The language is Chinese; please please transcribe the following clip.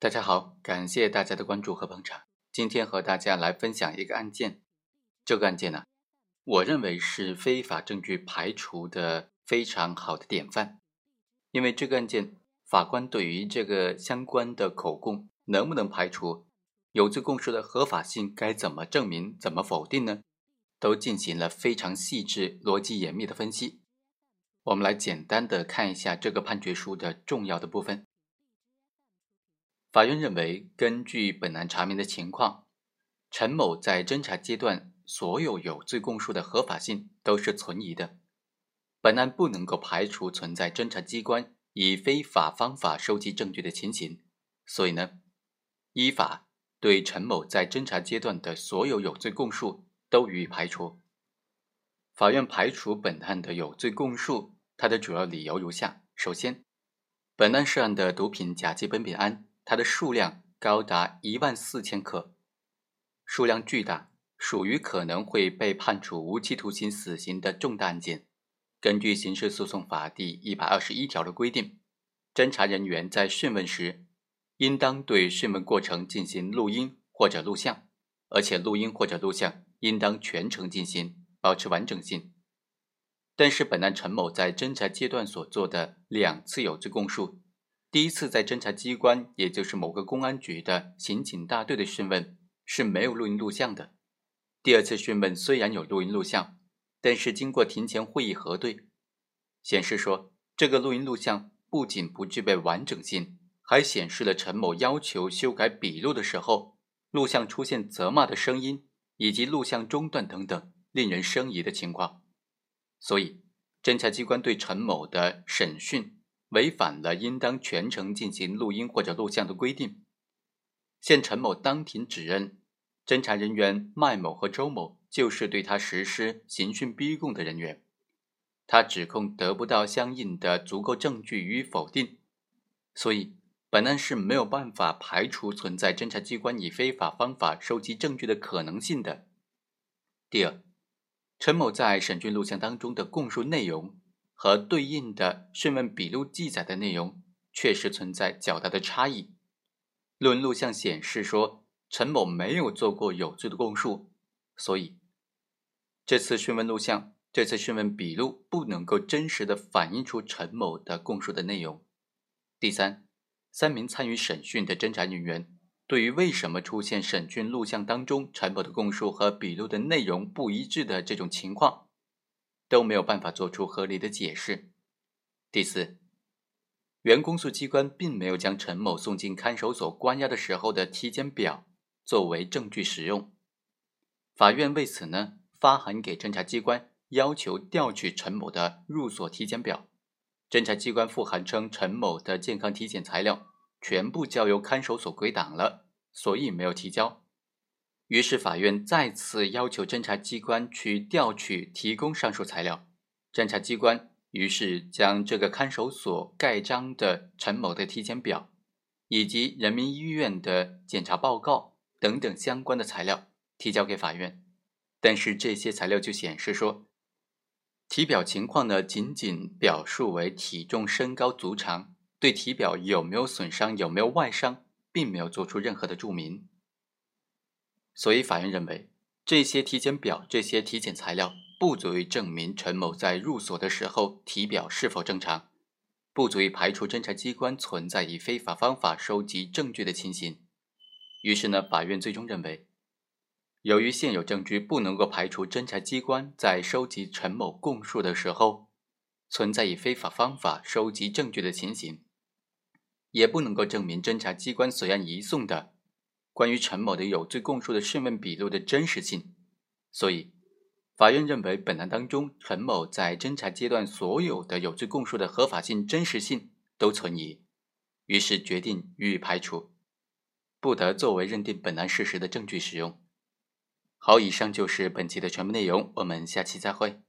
大家好，感谢大家的关注和捧场。今天和大家来分享一个案件，这个案件呢，我认为是非法证据排除的非常好的典范。因为这个案件，法官对于这个相关的口供能不能排除有罪供述的合法性，该怎么证明、怎么否定呢？都进行了非常细致、逻辑严密的分析。我们来简单的看一下这个判决书的重要的部分。法院认为，根据本案查明的情况，陈某在侦查阶段所有有罪供述的合法性都是存疑的。本案不能够排除存在侦查机关以非法方法收集证据的情形，所以呢，依法对陈某在侦查阶段的所有有罪供述都予以排除。法院排除本案的有罪供述，它的主要理由如下：首先，本案涉案的毒品甲基苯丙胺。它的数量高达一万四千克，数量巨大，属于可能会被判处无期徒刑、死刑的重大案件。根据刑事诉讼法第一百二十一条的规定，侦查人员在讯问时，应当对讯问过程进行录音或者录像，而且录音或者录像应当全程进行，保持完整性。但是，本案陈某在侦查阶段所做的两次有罪供述。第一次在侦查机关，也就是某个公安局的刑警大队的讯问是没有录音录像的。第二次讯问虽然有录音录像，但是经过庭前会议核对，显示说这个录音录像不仅不具备完整性，还显示了陈某要求修改笔录的时候，录像出现责骂的声音以及录像中断等等令人生疑的情况。所以，侦查机关对陈某的审讯。违反了应当全程进行录音或者录像的规定。现陈某当庭指认，侦查人员麦某和周某就是对他实施刑讯逼供的人员。他指控得不到相应的足够证据予以否定，所以本案是没有办法排除存在侦查机关以非法方法收集证据的可能性的。第二，陈某在审讯录像当中的供述内容。和对应的讯问笔录记载的内容确实存在较大的差异。录音录像显示说陈某没有做过有罪的供述，所以这次讯问录像、这次讯问笔录不能够真实的反映出陈某的供述的内容。第三，三名参与审讯的侦查人员对于为什么出现审讯录像当中陈某的供述和笔录的内容不一致的这种情况。都没有办法做出合理的解释。第四，原公诉机关并没有将陈某送进看守所关押的时候的体检表作为证据使用。法院为此呢发函给侦查机关，要求调取陈某的入所体检表。侦查机关复函称陈某的健康体检材料全部交由看守所归档了，所以没有提交。于是，法院再次要求侦查机关去调取、提供上述材料。侦查机关于是将这个看守所盖章的陈某的体检表，以及人民医院的检查报告等等相关的材料提交给法院。但是这些材料就显示说，体表情况呢，仅仅表述为体重、身高、足长，对体表有没有损伤、有没有外伤，并没有做出任何的注明。所以，法院认为这些体检表、这些体检材料不足以证明陈某在入所的时候体表是否正常，不足以排除侦查机关存在以非法方法收集证据的情形。于是呢，法院最终认为，由于现有证据不能够排除侦查机关在收集陈某供述的时候存在以非法方法收集证据的情形，也不能够证明侦查机关随案移送的。关于陈某的有罪供述的讯问笔录的真实性，所以法院认为本案当中陈某在侦查阶段所有的有罪供述的合法性、真实性都存疑，于是决定予以排除，不得作为认定本案事实的证据使用。好，以上就是本期的全部内容，我们下期再会。